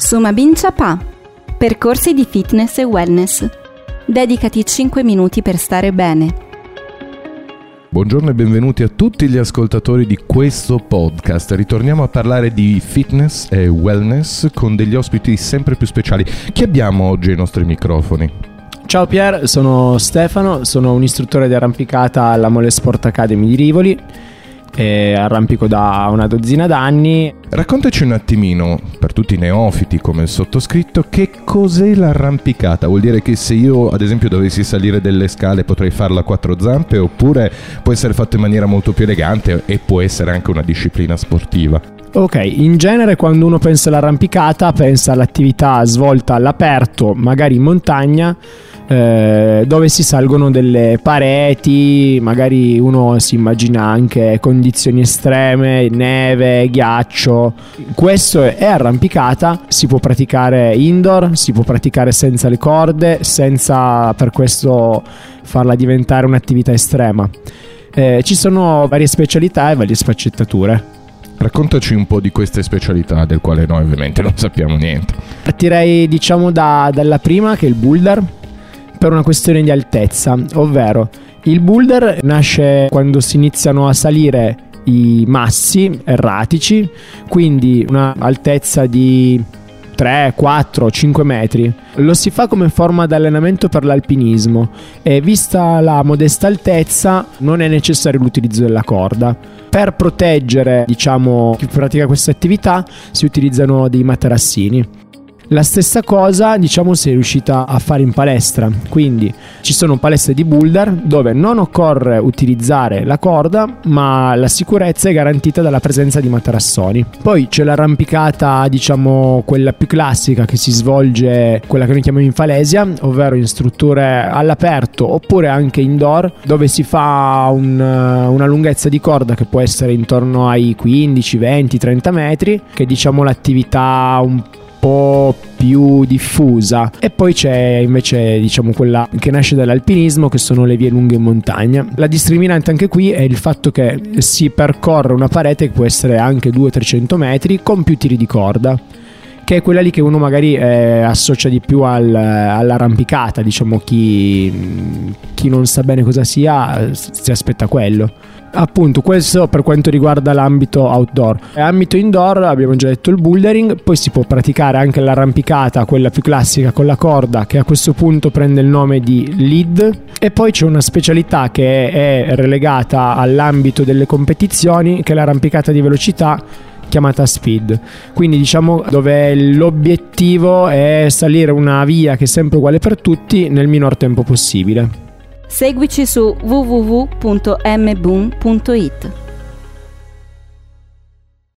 Suma Bincia Pa. Percorsi di fitness e wellness. Dedicati 5 minuti per stare bene. Buongiorno e benvenuti a tutti gli ascoltatori di questo podcast. Ritorniamo a parlare di fitness e wellness con degli ospiti sempre più speciali. Chi abbiamo oggi ai nostri microfoni? Ciao Pier, sono Stefano, sono un istruttore di arrampicata alla Mole Sport Academy di Rivoli e arrampico da una dozzina d'anni. Raccontaci un attimino, per tutti i neofiti come il sottoscritto, che cos'è l'arrampicata? Vuol dire che se io ad esempio dovessi salire delle scale potrei farla a quattro zampe oppure può essere fatto in maniera molto più elegante e può essere anche una disciplina sportiva? Ok, in genere quando uno pensa all'arrampicata pensa all'attività svolta all'aperto, magari in montagna, eh, dove si salgono delle pareti, magari uno si immagina anche condizioni estreme, neve, ghiaccio. Questo è arrampicata, si può praticare indoor, si può praticare senza le corde, senza per questo farla diventare un'attività estrema. Eh, ci sono varie specialità e varie sfaccettature. Raccontaci un po' di queste specialità, del quale noi ovviamente non sappiamo niente. Partirei diciamo da, dalla prima che è il boulder, per una questione di altezza, ovvero il boulder nasce quando si iniziano a salire i massi erratici, quindi un'altezza di 3, 4, 5 metri. Lo si fa come forma di allenamento per l'alpinismo e vista la modesta altezza non è necessario l'utilizzo della corda. Per proteggere, diciamo, chi pratica questa attività si utilizzano dei materassini. La stessa cosa, diciamo, si è riuscita a fare in palestra. Quindi ci sono palestre di boulder dove non occorre utilizzare la corda, ma la sicurezza è garantita dalla presenza di materassoni. Poi c'è l'arrampicata, diciamo, quella più classica che si svolge, quella che noi chiamiamo in falesia, ovvero in strutture all'aperto oppure anche indoor, dove si fa un, una lunghezza di corda che può essere intorno ai 15, 20, 30 metri, che è diciamo l'attività un po' più diffusa. E poi c'è invece diciamo quella che nasce dall'alpinismo che sono le vie lunghe in montagna. La discriminante anche qui è il fatto che si percorre una parete che può essere anche 200-300 metri con più tiri di corda che è quella lì che uno magari eh, associa di più al, all'arrampicata diciamo chi, chi non sa bene cosa sia si aspetta quello Appunto, questo per quanto riguarda l'ambito outdoor. Ambito indoor abbiamo già detto il bouldering, poi si può praticare anche l'arrampicata, quella più classica con la corda, che a questo punto prende il nome di lead. E poi c'è una specialità che è relegata all'ambito delle competizioni, che è l'arrampicata di velocità chiamata speed. Quindi diciamo dove l'obiettivo è salire una via che è sempre uguale per tutti nel minor tempo possibile. Seguici su www.mboom.it.